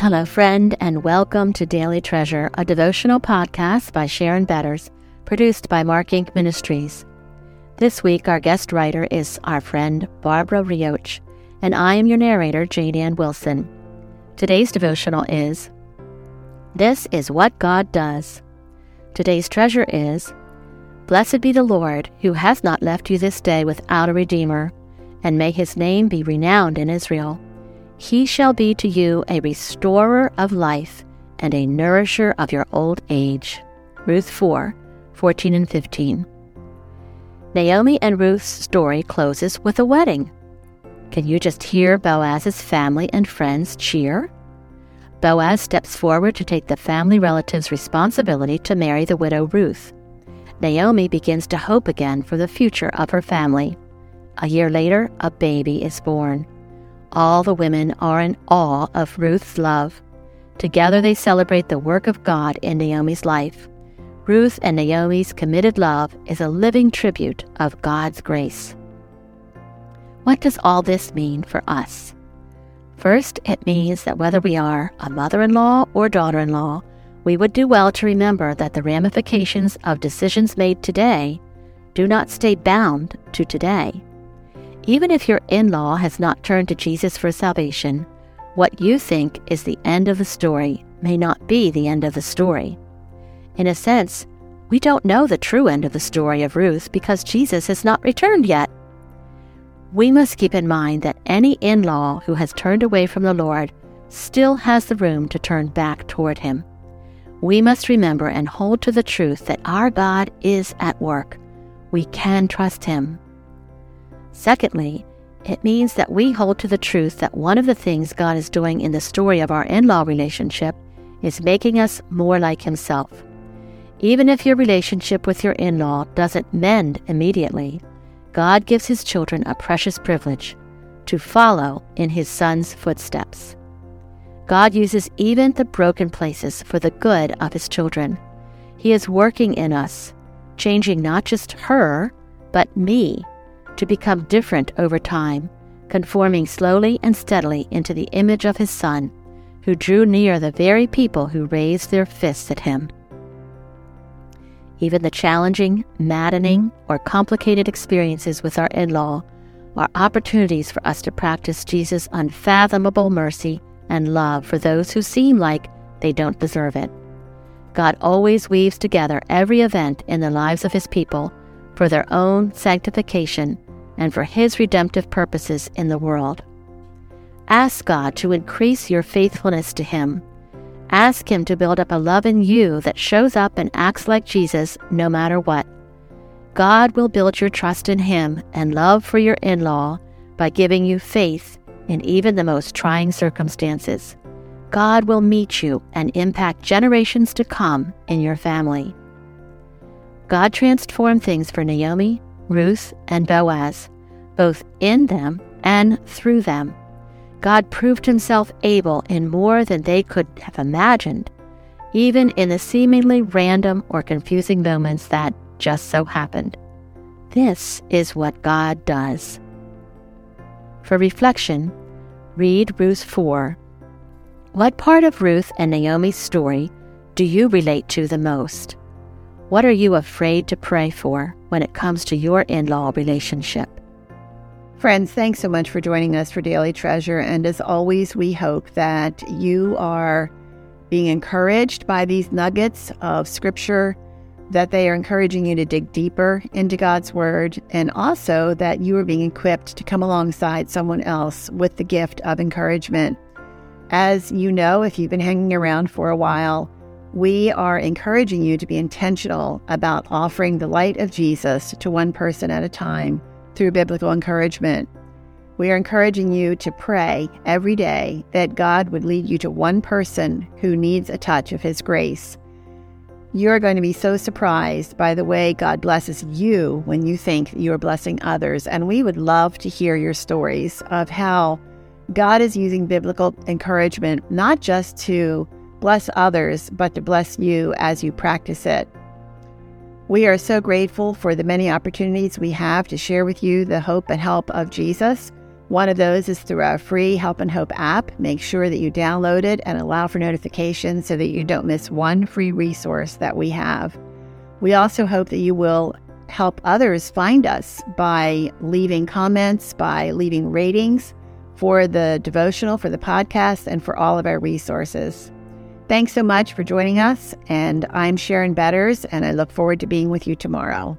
Hello, friend, and welcome to Daily Treasure, a devotional podcast by Sharon Betters, produced by MarkInc Ministries. This week, our guest writer is our friend Barbara Reaoch, and I am your narrator, Jane Ann Wilson. Today's devotional is This is What God Does. Today's treasure is Blessed be the Lord, who has not left you this day without a Redeemer, and may his name be renowned in Israel. He shall be to you a restorer of life and a nourisher of your old age. Ruth 4 14 and 15. Naomi and Ruth's story closes with a wedding. Can you just hear Boaz's family and friends cheer? Boaz steps forward to take the family relative's responsibility to marry the widow Ruth. Naomi begins to hope again for the future of her family. A year later, a baby is born. All the women are in awe of Ruth's love. Together they celebrate the work of God in Naomi's life. Ruth and Naomi's committed love is a living tribute of God's grace. What does all this mean for us? First, it means that whether we are a mother in law or daughter in law, we would do well to remember that the ramifications of decisions made today do not stay bound to today. Even if your in law has not turned to Jesus for salvation, what you think is the end of the story may not be the end of the story. In a sense, we don't know the true end of the story of Ruth because Jesus has not returned yet. We must keep in mind that any in law who has turned away from the Lord still has the room to turn back toward Him. We must remember and hold to the truth that our God is at work. We can trust Him. Secondly, it means that we hold to the truth that one of the things God is doing in the story of our in law relationship is making us more like Himself. Even if your relationship with your in law doesn't mend immediately, God gives His children a precious privilege to follow in His Son's footsteps. God uses even the broken places for the good of His children. He is working in us, changing not just her, but me to become different over time, conforming slowly and steadily into the image of his Son, who drew near the very people who raised their fists at him. Even the challenging, maddening, or complicated experiences with our in law are opportunities for us to practice Jesus' unfathomable mercy and love for those who seem like they don't deserve it. God always weaves together every event in the lives of his people for their own sanctification and for His redemptive purposes in the world. Ask God to increase your faithfulness to Him. Ask Him to build up a love in you that shows up and acts like Jesus no matter what. God will build your trust in Him and love for your in law by giving you faith in even the most trying circumstances. God will meet you and impact generations to come in your family. God transformed things for Naomi, Ruth, and Boaz, both in them and through them. God proved himself able in more than they could have imagined, even in the seemingly random or confusing moments that just so happened. This is what God does. For reflection, read Ruth 4. What part of Ruth and Naomi's story do you relate to the most? What are you afraid to pray for when it comes to your in law relationship? Friends, thanks so much for joining us for Daily Treasure. And as always, we hope that you are being encouraged by these nuggets of scripture, that they are encouraging you to dig deeper into God's Word, and also that you are being equipped to come alongside someone else with the gift of encouragement. As you know, if you've been hanging around for a while, we are encouraging you to be intentional about offering the light of Jesus to one person at a time through biblical encouragement. We are encouraging you to pray every day that God would lead you to one person who needs a touch of His grace. You're going to be so surprised by the way God blesses you when you think you are blessing others. And we would love to hear your stories of how God is using biblical encouragement not just to bless others, but to bless you as you practice it. We are so grateful for the many opportunities we have to share with you the hope and help of Jesus One of those is through our free Help and Hope app. Make sure that you download it and allow for notifications so that you don't miss one free resource that we have. We also hope that you will help others find us by leaving comments, by leaving ratings for the devotional, for the podcast, and for all of our resources. Thanks so much for joining us, and I'm Sharon Betters, and I look forward to being with you tomorrow.